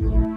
you